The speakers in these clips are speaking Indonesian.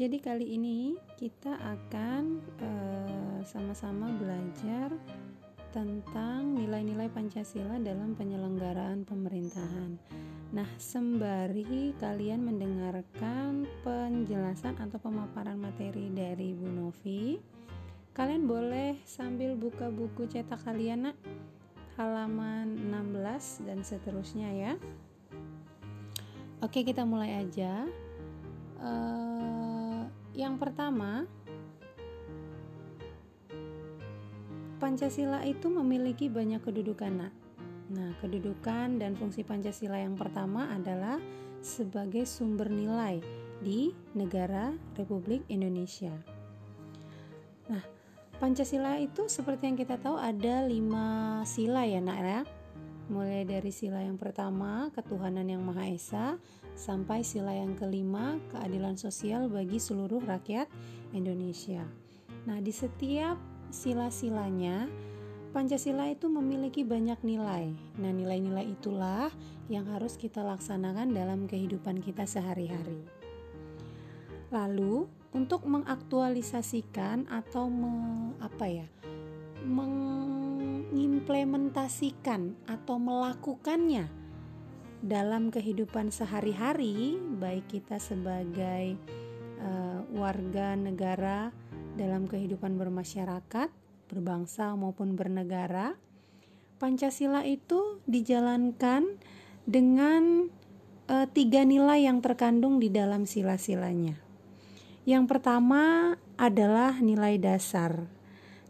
Jadi kali ini kita akan eh, sama-sama belajar tentang nilai-nilai Pancasila dalam penyelenggaraan pemerintahan. Nah, sembari kalian mendengarkan penjelasan atau pemaparan materi dari Bu Novi, kalian boleh sambil buka buku cetak kalian, Nak, halaman 16 dan seterusnya ya. Oke, kita mulai aja. Uh, yang pertama, Pancasila itu memiliki banyak kedudukan. Nah, nah, kedudukan dan fungsi Pancasila yang pertama adalah sebagai sumber nilai di negara Republik Indonesia. Nah, Pancasila itu seperti yang kita tahu ada lima sila ya nak ya. Mulai dari sila yang pertama, ketuhanan yang Maha Esa, sampai sila yang kelima, keadilan sosial bagi seluruh rakyat Indonesia. Nah, di setiap sila-silanya Pancasila itu memiliki banyak nilai. Nah, nilai-nilai itulah yang harus kita laksanakan dalam kehidupan kita sehari-hari. Lalu, untuk mengaktualisasikan atau me, apa ya? Mengimplementasikan atau melakukannya dalam kehidupan sehari-hari, baik kita sebagai uh, warga negara dalam kehidupan bermasyarakat, berbangsa maupun bernegara, Pancasila itu dijalankan dengan e, tiga nilai yang terkandung di dalam sila-silanya. Yang pertama adalah nilai dasar.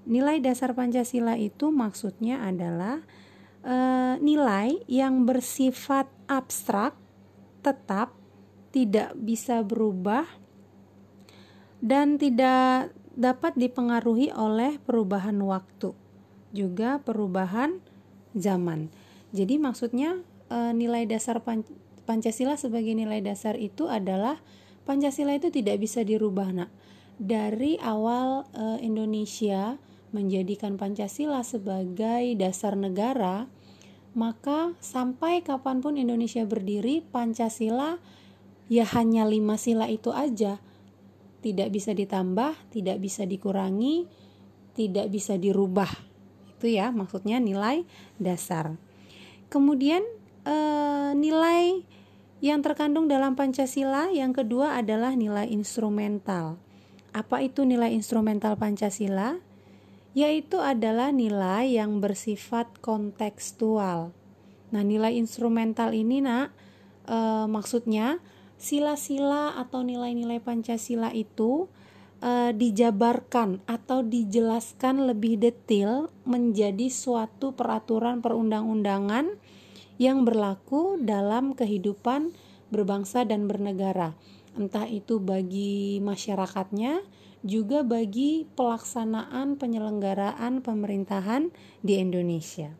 Nilai dasar Pancasila itu maksudnya adalah e, nilai yang bersifat abstrak, tetap, tidak bisa berubah, dan tidak dapat dipengaruhi oleh perubahan waktu, juga perubahan zaman. Jadi maksudnya e, nilai dasar Pancasila sebagai nilai dasar itu adalah Pancasila itu tidak bisa dirubah, nak. Dari awal e, Indonesia menjadikan Pancasila sebagai dasar negara, maka sampai kapan pun Indonesia berdiri, Pancasila ya hanya lima sila itu aja tidak bisa ditambah, tidak bisa dikurangi, tidak bisa dirubah. Itu ya maksudnya nilai dasar. Kemudian eh, nilai yang terkandung dalam Pancasila yang kedua adalah nilai instrumental. Apa itu nilai instrumental Pancasila? Yaitu adalah nilai yang bersifat kontekstual. Nah, nilai instrumental ini, Nak, e, maksudnya sila-sila atau nilai-nilai Pancasila itu uh, dijabarkan atau dijelaskan lebih detail menjadi suatu peraturan perundang-undangan yang berlaku dalam kehidupan berbangsa dan bernegara. Entah itu bagi masyarakatnya, juga bagi pelaksanaan penyelenggaraan pemerintahan di Indonesia.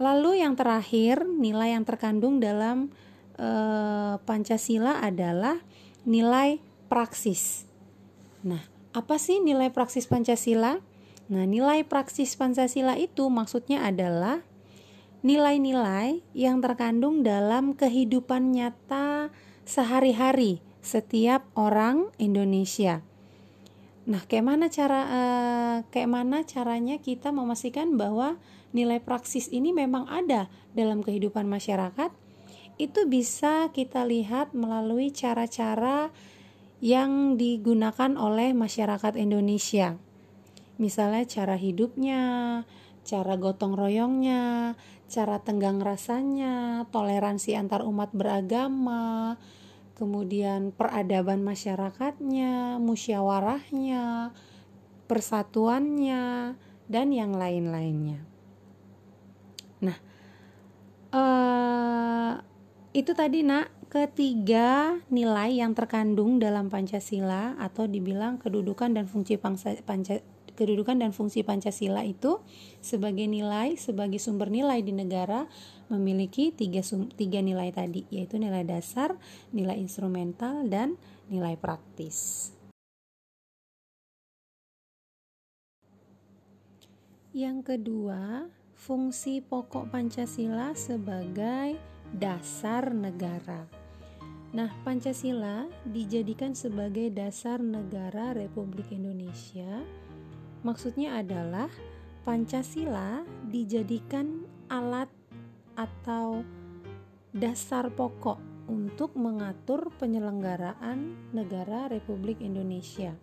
Lalu yang terakhir, nilai yang terkandung dalam eh, Pancasila adalah nilai praksis. Nah, apa sih nilai praksis Pancasila? Nah, nilai praksis Pancasila itu maksudnya adalah nilai-nilai yang terkandung dalam kehidupan nyata sehari-hari setiap orang Indonesia. Nah, kayak mana cara eh, kayak mana caranya kita memastikan bahwa nilai praksis ini memang ada dalam kehidupan masyarakat itu bisa kita lihat melalui cara-cara yang digunakan oleh masyarakat Indonesia. Misalnya cara hidupnya, cara gotong royongnya, cara tenggang rasanya, toleransi antar umat beragama, kemudian peradaban masyarakatnya, musyawarahnya, persatuannya, dan yang lain-lainnya. Nah, eh, itu tadi nak ketiga nilai yang terkandung dalam Pancasila atau dibilang kedudukan dan fungsi pangsa, panca, kedudukan dan fungsi Pancasila itu sebagai nilai sebagai sumber nilai di negara memiliki tiga sum, tiga nilai tadi yaitu nilai dasar, nilai instrumental dan nilai praktis. Yang kedua, fungsi pokok Pancasila sebagai dasar negara. Nah, Pancasila dijadikan sebagai dasar negara Republik Indonesia. Maksudnya adalah Pancasila dijadikan alat atau dasar pokok untuk mengatur penyelenggaraan negara Republik Indonesia.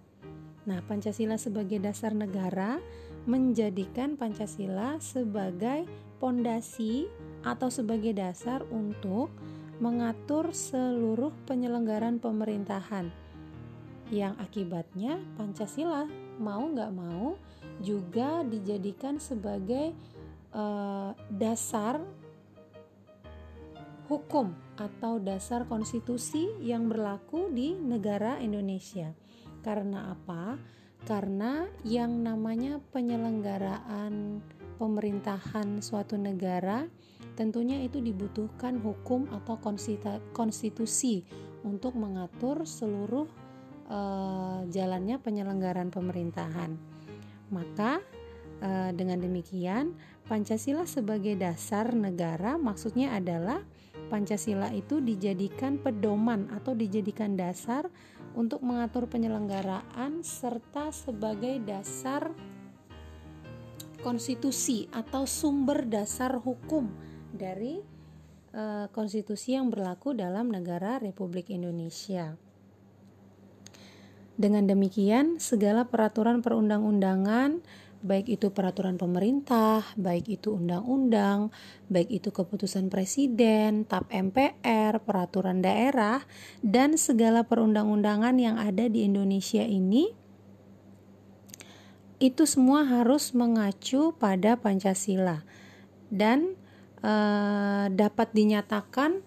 Nah, Pancasila sebagai dasar negara menjadikan Pancasila sebagai pondasi atau sebagai dasar untuk mengatur seluruh penyelenggaraan pemerintahan yang akibatnya Pancasila mau nggak mau juga dijadikan sebagai uh, dasar hukum atau dasar konstitusi yang berlaku di negara Indonesia. Karena apa? Karena yang namanya penyelenggaraan pemerintahan suatu negara tentunya itu dibutuhkan hukum atau konstitusi untuk mengatur seluruh uh, jalannya penyelenggaraan pemerintahan. Maka uh, dengan demikian Pancasila sebagai dasar negara maksudnya adalah Pancasila itu dijadikan pedoman atau dijadikan dasar untuk mengatur penyelenggaraan serta sebagai dasar konstitusi atau sumber dasar hukum dari e, konstitusi yang berlaku dalam negara Republik Indonesia. Dengan demikian, segala peraturan perundang-undangan baik itu peraturan pemerintah, baik itu undang-undang, baik itu keputusan presiden, TAP MPR, peraturan daerah, dan segala perundang-undangan yang ada di Indonesia ini itu semua harus mengacu pada Pancasila. Dan e, dapat dinyatakan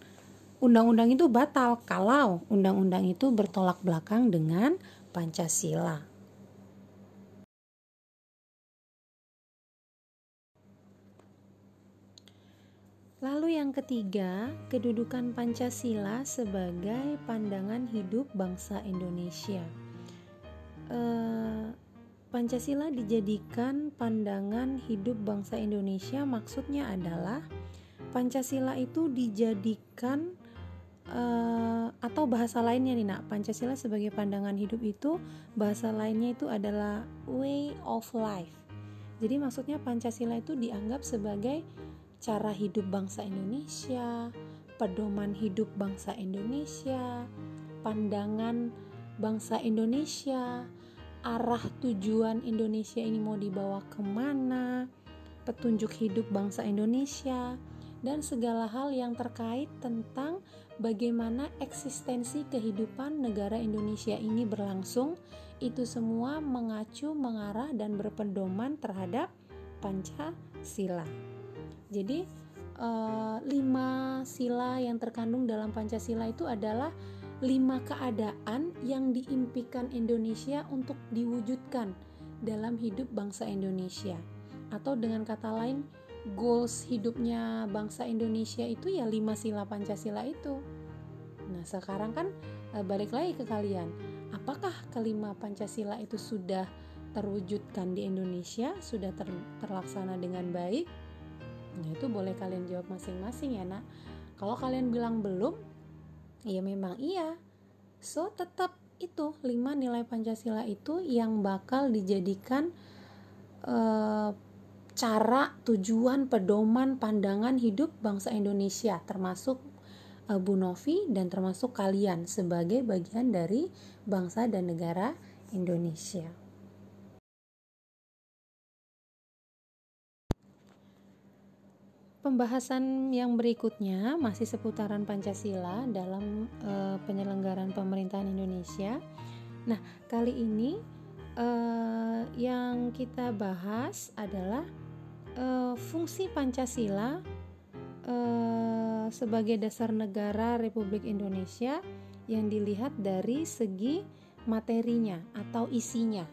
undang-undang itu batal kalau undang-undang itu bertolak belakang dengan Pancasila. Lalu yang ketiga, kedudukan Pancasila sebagai pandangan hidup bangsa Indonesia. Eh, Pancasila dijadikan pandangan hidup bangsa Indonesia maksudnya adalah Pancasila itu dijadikan uh, atau bahasa lainnya nih nak Pancasila sebagai pandangan hidup itu bahasa lainnya itu adalah way of life. Jadi maksudnya Pancasila itu dianggap sebagai cara hidup bangsa Indonesia, pedoman hidup bangsa Indonesia, pandangan bangsa Indonesia, arah tujuan Indonesia ini mau dibawa ke mana, petunjuk hidup bangsa Indonesia, dan segala hal yang terkait tentang bagaimana eksistensi kehidupan negara Indonesia ini berlangsung, itu semua mengacu, mengarah, dan berpedoman terhadap Pancasila. Jadi uh, lima sila yang terkandung dalam Pancasila itu adalah lima keadaan yang diimpikan Indonesia untuk diwujudkan dalam hidup bangsa Indonesia. Atau dengan kata lain, goals hidupnya bangsa Indonesia itu ya lima sila Pancasila itu. Nah, sekarang kan uh, balik lagi ke kalian. Apakah kelima Pancasila itu sudah terwujudkan di Indonesia, sudah ter terlaksana dengan baik? Nah itu boleh kalian jawab masing-masing ya nak. Kalau kalian bilang belum, ya memang iya. So tetap itu lima nilai Pancasila itu yang bakal dijadikan uh, cara, tujuan, pedoman, pandangan hidup bangsa Indonesia, termasuk uh, Bu Novi dan termasuk kalian sebagai bagian dari bangsa dan negara Indonesia. Pembahasan yang berikutnya masih seputaran Pancasila dalam uh, penyelenggaraan pemerintahan Indonesia. Nah, kali ini uh, yang kita bahas adalah uh, fungsi Pancasila uh, sebagai dasar negara Republik Indonesia yang dilihat dari segi materinya atau isinya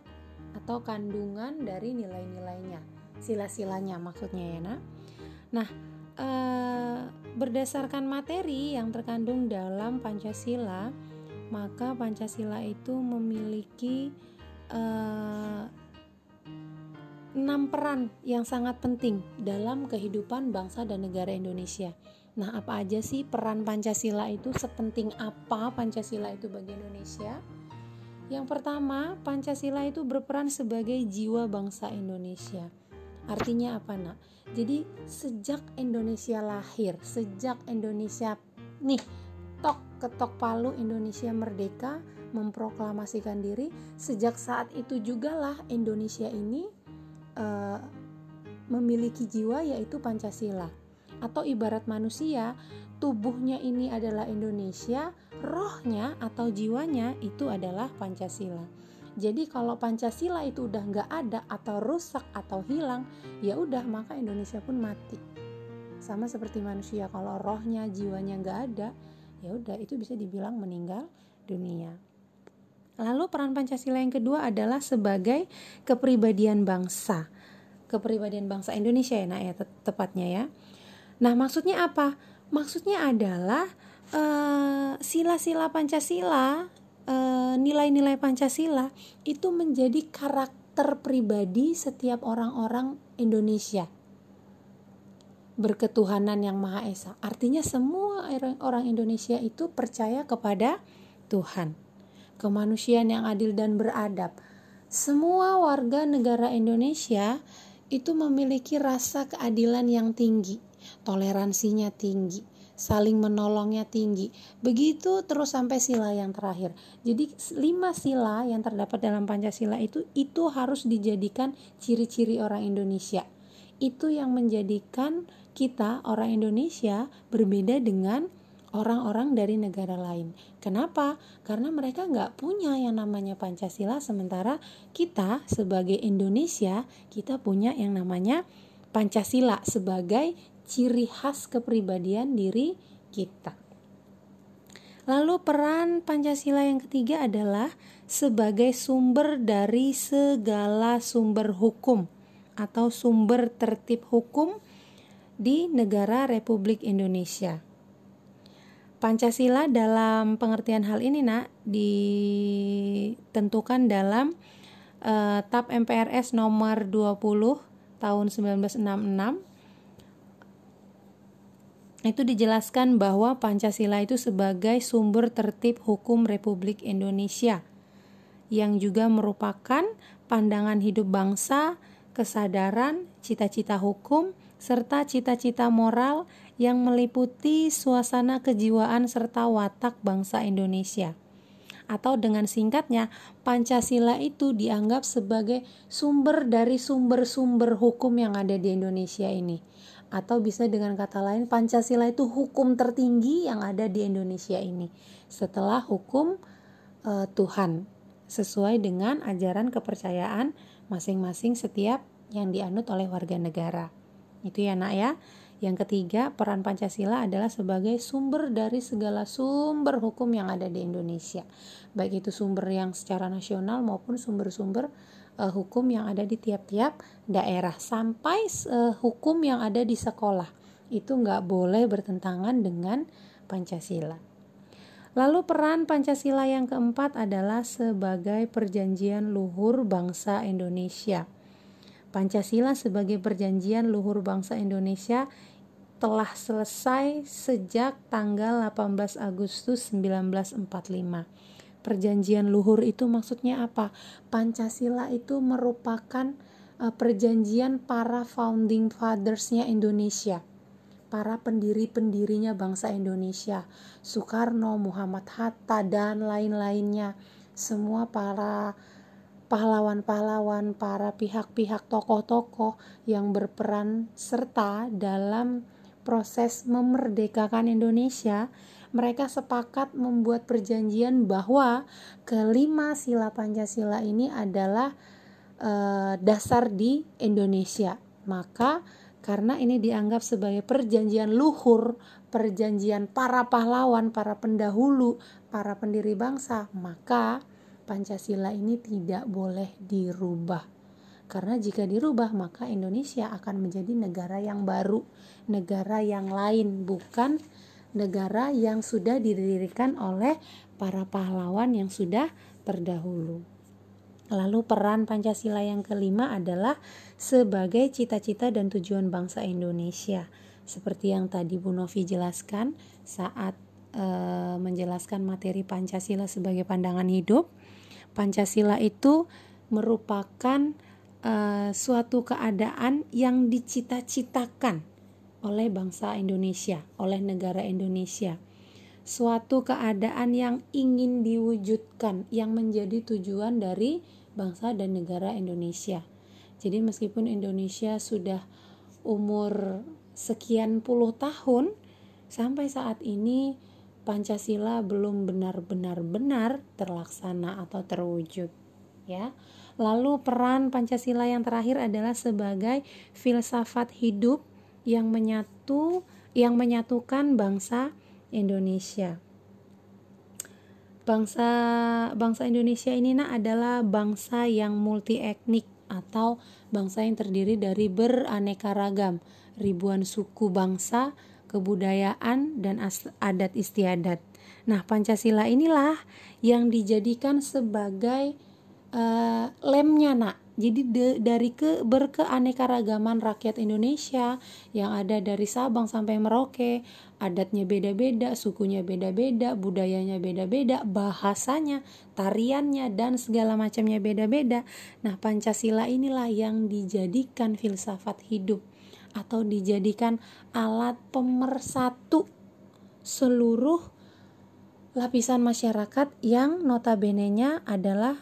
atau kandungan dari nilai-nilainya, sila-silanya maksudnya ya, Nak. Nah, eh, berdasarkan materi yang terkandung dalam Pancasila, maka Pancasila itu memiliki eh, enam peran yang sangat penting dalam kehidupan bangsa dan negara Indonesia. Nah, apa aja sih peran Pancasila itu? Sepenting apa Pancasila itu bagi Indonesia? Yang pertama, Pancasila itu berperan sebagai jiwa bangsa Indonesia. Artinya apa, Nak? Jadi, sejak Indonesia lahir, sejak Indonesia nih tok ketok palu Indonesia merdeka, memproklamasikan diri, sejak saat itu juga lah Indonesia ini uh, memiliki jiwa yaitu Pancasila atau ibarat manusia, tubuhnya ini adalah Indonesia, rohnya atau jiwanya itu adalah Pancasila. Jadi kalau Pancasila itu udah nggak ada atau rusak atau hilang, ya udah maka Indonesia pun mati. Sama seperti manusia, kalau rohnya, jiwanya nggak ada, ya udah itu bisa dibilang meninggal dunia. Lalu peran Pancasila yang kedua adalah sebagai kepribadian bangsa. Kepribadian bangsa Indonesia ya nak ya tepatnya ya. Nah, maksudnya apa? Maksudnya adalah uh, sila-sila Pancasila, uh, nilai-nilai Pancasila itu menjadi karakter pribadi setiap orang-orang Indonesia. Berketuhanan yang Maha Esa. Artinya semua orang Indonesia itu percaya kepada Tuhan. Kemanusiaan yang adil dan beradab. Semua warga negara Indonesia itu memiliki rasa keadilan yang tinggi toleransinya tinggi, saling menolongnya tinggi. Begitu terus sampai sila yang terakhir. Jadi lima sila yang terdapat dalam Pancasila itu itu harus dijadikan ciri-ciri orang Indonesia. Itu yang menjadikan kita orang Indonesia berbeda dengan orang-orang dari negara lain. Kenapa? Karena mereka nggak punya yang namanya Pancasila, sementara kita sebagai Indonesia kita punya yang namanya Pancasila sebagai ciri khas kepribadian diri kita. Lalu peran Pancasila yang ketiga adalah sebagai sumber dari segala sumber hukum atau sumber tertib hukum di negara Republik Indonesia. Pancasila dalam pengertian hal ini nak ditentukan dalam uh, TAP MPRS nomor 20 tahun 1966 itu dijelaskan bahwa Pancasila itu sebagai sumber tertib hukum Republik Indonesia yang juga merupakan pandangan hidup bangsa, kesadaran, cita-cita hukum, serta cita-cita moral yang meliputi suasana kejiwaan serta watak bangsa Indonesia. Atau dengan singkatnya, Pancasila itu dianggap sebagai sumber dari sumber-sumber hukum yang ada di Indonesia ini atau bisa dengan kata lain Pancasila itu hukum tertinggi yang ada di Indonesia ini setelah hukum uh, Tuhan sesuai dengan ajaran kepercayaan masing-masing setiap yang dianut oleh warga negara. Itu ya nak ya. Yang ketiga, peran Pancasila adalah sebagai sumber dari segala sumber hukum yang ada di Indonesia. Baik itu sumber yang secara nasional maupun sumber-sumber uh, hukum yang ada di tiap-tiap daerah sampai uh, hukum yang ada di sekolah itu nggak boleh bertentangan dengan Pancasila. Lalu peran Pancasila yang keempat adalah sebagai perjanjian luhur bangsa Indonesia. Pancasila sebagai perjanjian luhur bangsa Indonesia telah selesai sejak tanggal 18 Agustus 1945 perjanjian luhur itu maksudnya apa? Pancasila itu merupakan uh, perjanjian para founding fathersnya Indonesia para pendiri-pendirinya bangsa Indonesia Soekarno, Muhammad Hatta dan lain-lainnya semua para pahlawan-pahlawan, para pihak-pihak tokoh-tokoh yang berperan serta dalam proses memerdekakan Indonesia mereka sepakat membuat perjanjian bahwa kelima sila Pancasila ini adalah e, dasar di Indonesia. Maka karena ini dianggap sebagai perjanjian luhur, perjanjian para pahlawan, para pendahulu, para pendiri bangsa, maka Pancasila ini tidak boleh dirubah. Karena jika dirubah, maka Indonesia akan menjadi negara yang baru, negara yang lain, bukan negara yang sudah didirikan oleh para pahlawan yang sudah terdahulu. Lalu peran Pancasila yang kelima adalah sebagai cita-cita dan tujuan bangsa Indonesia. seperti yang tadi Bu Novi jelaskan saat e, menjelaskan materi Pancasila sebagai pandangan hidup. Pancasila itu merupakan e, suatu keadaan yang dicita-citakan oleh bangsa Indonesia, oleh negara Indonesia. Suatu keadaan yang ingin diwujudkan, yang menjadi tujuan dari bangsa dan negara Indonesia. Jadi meskipun Indonesia sudah umur sekian puluh tahun sampai saat ini Pancasila belum benar-benar benar terlaksana atau terwujud ya. Lalu peran Pancasila yang terakhir adalah sebagai filsafat hidup yang menyatu yang menyatukan bangsa Indonesia. Bangsa bangsa Indonesia ini nah adalah bangsa yang multi etnik atau bangsa yang terdiri dari beraneka ragam, ribuan suku bangsa, kebudayaan, dan adat istiadat. Nah, Pancasila inilah yang dijadikan sebagai uh, lemnya, nak. Jadi de, dari ke berkeanekaragaman rakyat Indonesia yang ada dari Sabang sampai Merauke, adatnya beda-beda, sukunya beda-beda, budayanya beda-beda, bahasanya, tariannya dan segala macamnya beda-beda. Nah, Pancasila inilah yang dijadikan filsafat hidup atau dijadikan alat pemersatu seluruh lapisan masyarakat yang notabene-nya adalah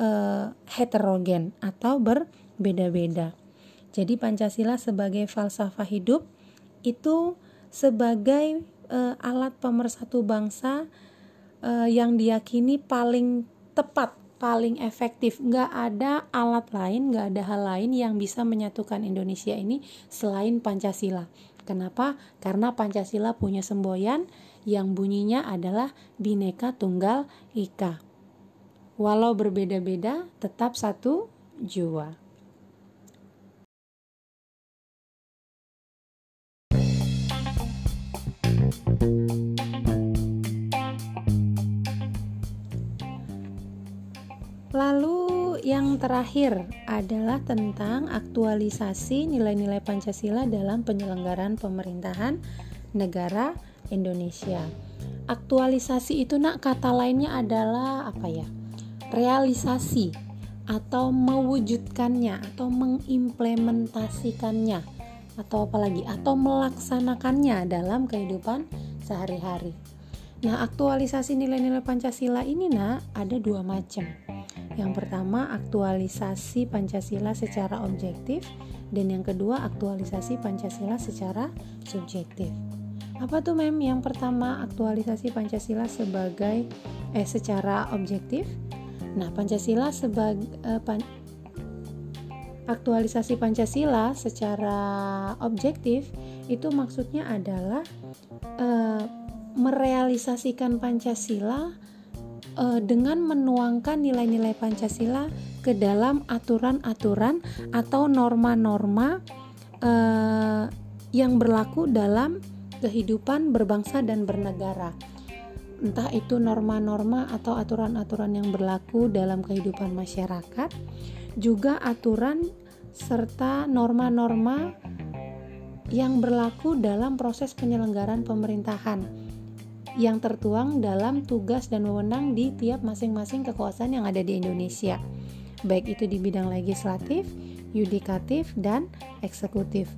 uh, heterogen atau berbeda-beda. Jadi Pancasila sebagai falsafah hidup itu sebagai uh, alat pemersatu bangsa uh, yang diyakini paling tepat, paling efektif. Nggak ada alat lain, nggak ada hal lain yang bisa menyatukan Indonesia ini selain Pancasila. Kenapa? Karena Pancasila punya semboyan yang bunyinya adalah Bhinneka Tunggal Ika walau berbeda-beda tetap satu jua. Lalu yang terakhir adalah tentang aktualisasi nilai-nilai Pancasila dalam penyelenggaraan pemerintahan negara Indonesia. Aktualisasi itu nak kata lainnya adalah apa ya? realisasi atau mewujudkannya atau mengimplementasikannya atau apalagi atau melaksanakannya dalam kehidupan sehari-hari. Nah, aktualisasi nilai-nilai Pancasila ini nah ada dua macam. Yang pertama aktualisasi Pancasila secara objektif dan yang kedua aktualisasi Pancasila secara subjektif. Apa tuh mem? Yang pertama aktualisasi Pancasila sebagai eh secara objektif Nah, Pancasila sebagai uh, pan aktualisasi Pancasila secara objektif itu maksudnya adalah uh, merealisasikan Pancasila uh, dengan menuangkan nilai-nilai Pancasila ke dalam aturan-aturan atau norma-norma uh, yang berlaku dalam kehidupan berbangsa dan bernegara. Entah itu norma-norma atau aturan-aturan yang berlaku dalam kehidupan masyarakat, juga aturan serta norma-norma yang berlaku dalam proses penyelenggaraan pemerintahan yang tertuang dalam tugas dan wewenang di tiap masing-masing kekuasaan yang ada di Indonesia, baik itu di bidang legislatif, yudikatif, dan eksekutif.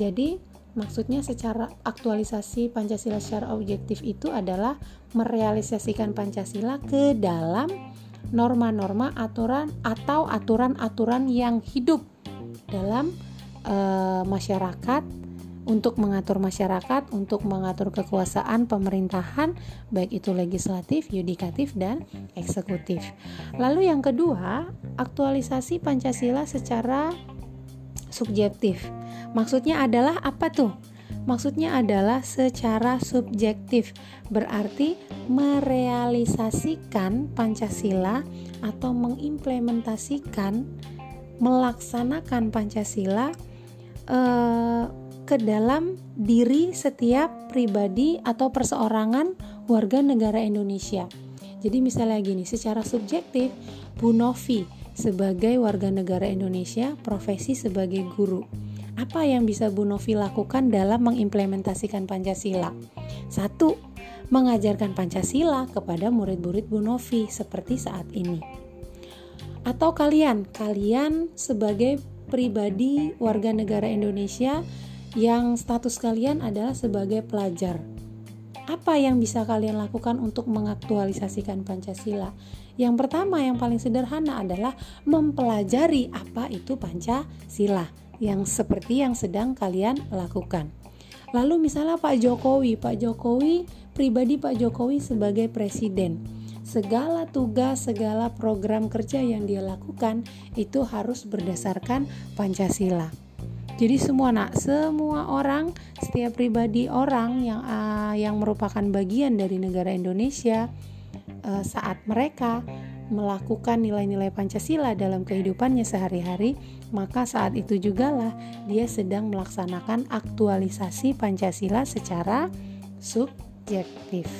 Jadi, Maksudnya secara aktualisasi Pancasila secara objektif itu adalah merealisasikan Pancasila ke dalam norma-norma aturan atau aturan-aturan yang hidup dalam e, masyarakat untuk mengatur masyarakat, untuk mengatur kekuasaan pemerintahan, baik itu legislatif, yudikatif, dan eksekutif. Lalu, yang kedua, aktualisasi Pancasila secara subjektif. Maksudnya adalah apa tuh? Maksudnya adalah secara subjektif, berarti merealisasikan Pancasila atau mengimplementasikan, melaksanakan Pancasila eh, ke dalam diri setiap pribadi atau perseorangan warga negara Indonesia. Jadi misalnya gini, secara subjektif, Bu Novi sebagai warga negara Indonesia, profesi sebagai guru Apa yang bisa Bu Novi lakukan dalam mengimplementasikan Pancasila? Satu, mengajarkan Pancasila kepada murid-murid Bu Novi seperti saat ini. Atau kalian, kalian sebagai pribadi warga negara Indonesia yang status kalian adalah sebagai pelajar. Apa yang bisa kalian lakukan untuk mengaktualisasikan Pancasila? Yang pertama, yang paling sederhana adalah mempelajari apa itu Pancasila, yang seperti yang sedang kalian lakukan. Lalu, misalnya Pak Jokowi, Pak Jokowi pribadi Pak Jokowi sebagai presiden. Segala tugas, segala program kerja yang dia lakukan itu harus berdasarkan Pancasila. Jadi semua nak, semua orang, setiap pribadi orang yang uh, yang merupakan bagian dari negara Indonesia uh, saat mereka melakukan nilai-nilai Pancasila dalam kehidupannya sehari-hari, maka saat itu jugalah dia sedang melaksanakan aktualisasi Pancasila secara sub objektif.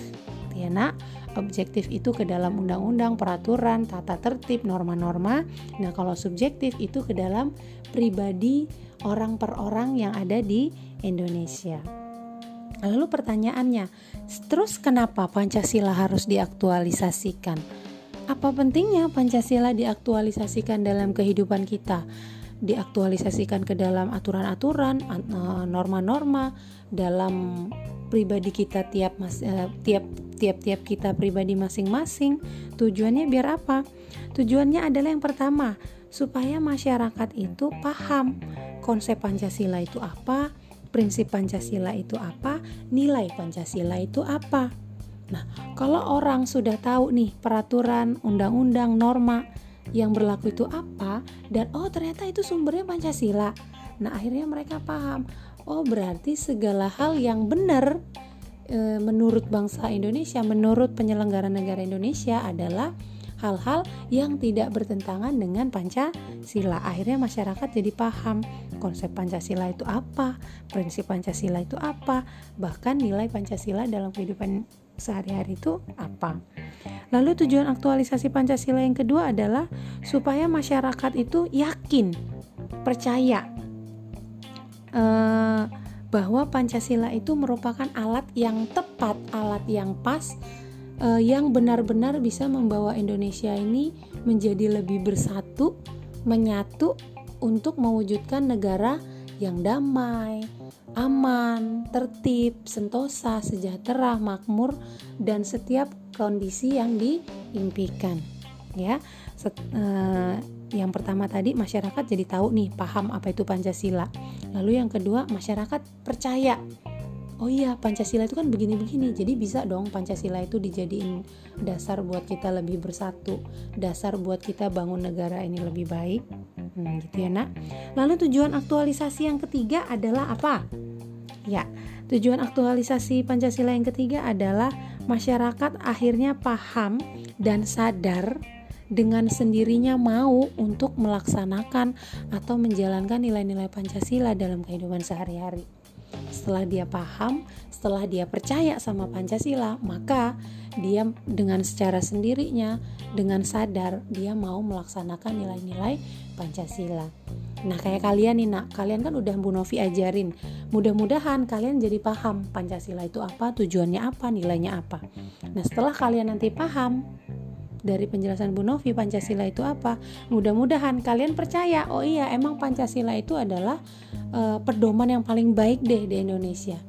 Ya nak, objektif itu ke dalam undang-undang, peraturan, tata tertib, norma-norma. Nah, kalau subjektif itu ke dalam pribadi orang per orang yang ada di Indonesia. Lalu pertanyaannya, terus kenapa Pancasila harus diaktualisasikan? Apa pentingnya Pancasila diaktualisasikan dalam kehidupan kita? Diaktualisasikan ke dalam aturan-aturan, eh, norma-norma, dalam pribadi kita tiap mas, uh, tiap tiap tiap kita pribadi masing-masing tujuannya biar apa? Tujuannya adalah yang pertama supaya masyarakat itu paham konsep Pancasila itu apa prinsip Pancasila itu apa nilai Pancasila itu apa. Nah kalau orang sudah tahu nih peraturan undang-undang norma yang berlaku itu apa dan oh ternyata itu sumbernya Pancasila. Nah akhirnya mereka paham oh berarti segala hal yang benar e, menurut bangsa Indonesia, menurut penyelenggara negara Indonesia adalah hal-hal yang tidak bertentangan dengan Pancasila. Akhirnya masyarakat jadi paham konsep Pancasila itu apa, prinsip Pancasila itu apa, bahkan nilai Pancasila dalam kehidupan sehari-hari itu apa. Lalu tujuan aktualisasi Pancasila yang kedua adalah supaya masyarakat itu yakin, percaya uh, bahwa Pancasila itu merupakan alat yang tepat, alat yang pas, uh, yang benar-benar bisa membawa Indonesia ini menjadi lebih bersatu, menyatu untuk mewujudkan negara yang damai, aman, tertib, sentosa, sejahtera, makmur, dan setiap kondisi yang diimpikan. Ya, Set, uh, yang pertama tadi masyarakat jadi tahu nih paham apa itu Pancasila lalu yang kedua masyarakat percaya. Oh iya Pancasila itu kan begini-begini jadi bisa dong Pancasila itu dijadiin dasar buat kita lebih bersatu dasar buat kita bangun negara ini lebih baik. Hmm, gitu ya nak. Lalu tujuan aktualisasi yang ketiga adalah apa? Ya tujuan aktualisasi Pancasila yang ketiga adalah masyarakat akhirnya paham dan sadar dengan sendirinya mau untuk melaksanakan atau menjalankan nilai-nilai Pancasila dalam kehidupan sehari-hari. Setelah dia paham, setelah dia percaya sama Pancasila, maka dia dengan secara sendirinya, dengan sadar, dia mau melaksanakan nilai-nilai Pancasila. Nah, kayak kalian nih, nak, kalian kan udah Bu Novi ajarin. Mudah-mudahan kalian jadi paham Pancasila itu apa, tujuannya apa, nilainya apa. Nah, setelah kalian nanti paham, dari penjelasan Bu Novi Pancasila itu apa. Mudah-mudahan kalian percaya, oh iya emang Pancasila itu adalah uh, pedoman yang paling baik deh di Indonesia.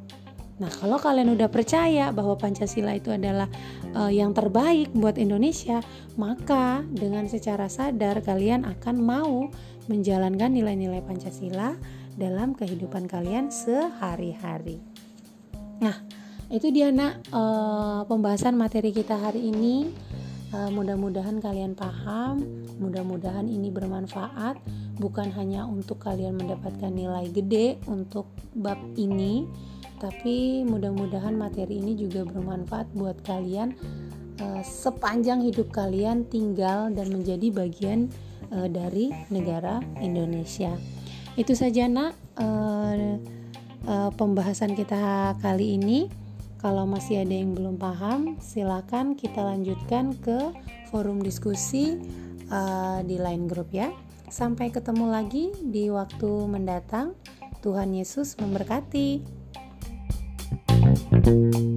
Nah, kalau kalian udah percaya bahwa Pancasila itu adalah uh, yang terbaik buat Indonesia, maka dengan secara sadar kalian akan mau menjalankan nilai-nilai Pancasila dalam kehidupan kalian sehari-hari. Nah, itu dia nak uh, pembahasan materi kita hari ini. Uh, mudah-mudahan kalian paham, mudah-mudahan ini bermanfaat bukan hanya untuk kalian mendapatkan nilai gede untuk bab ini, tapi mudah-mudahan materi ini juga bermanfaat buat kalian uh, sepanjang hidup kalian tinggal dan menjadi bagian uh, dari negara Indonesia. Itu saja nak pembahasan kita kali ini. Kalau masih ada yang belum paham, silakan kita lanjutkan ke forum diskusi uh, di line group ya. Sampai ketemu lagi di waktu mendatang. Tuhan Yesus memberkati. thank you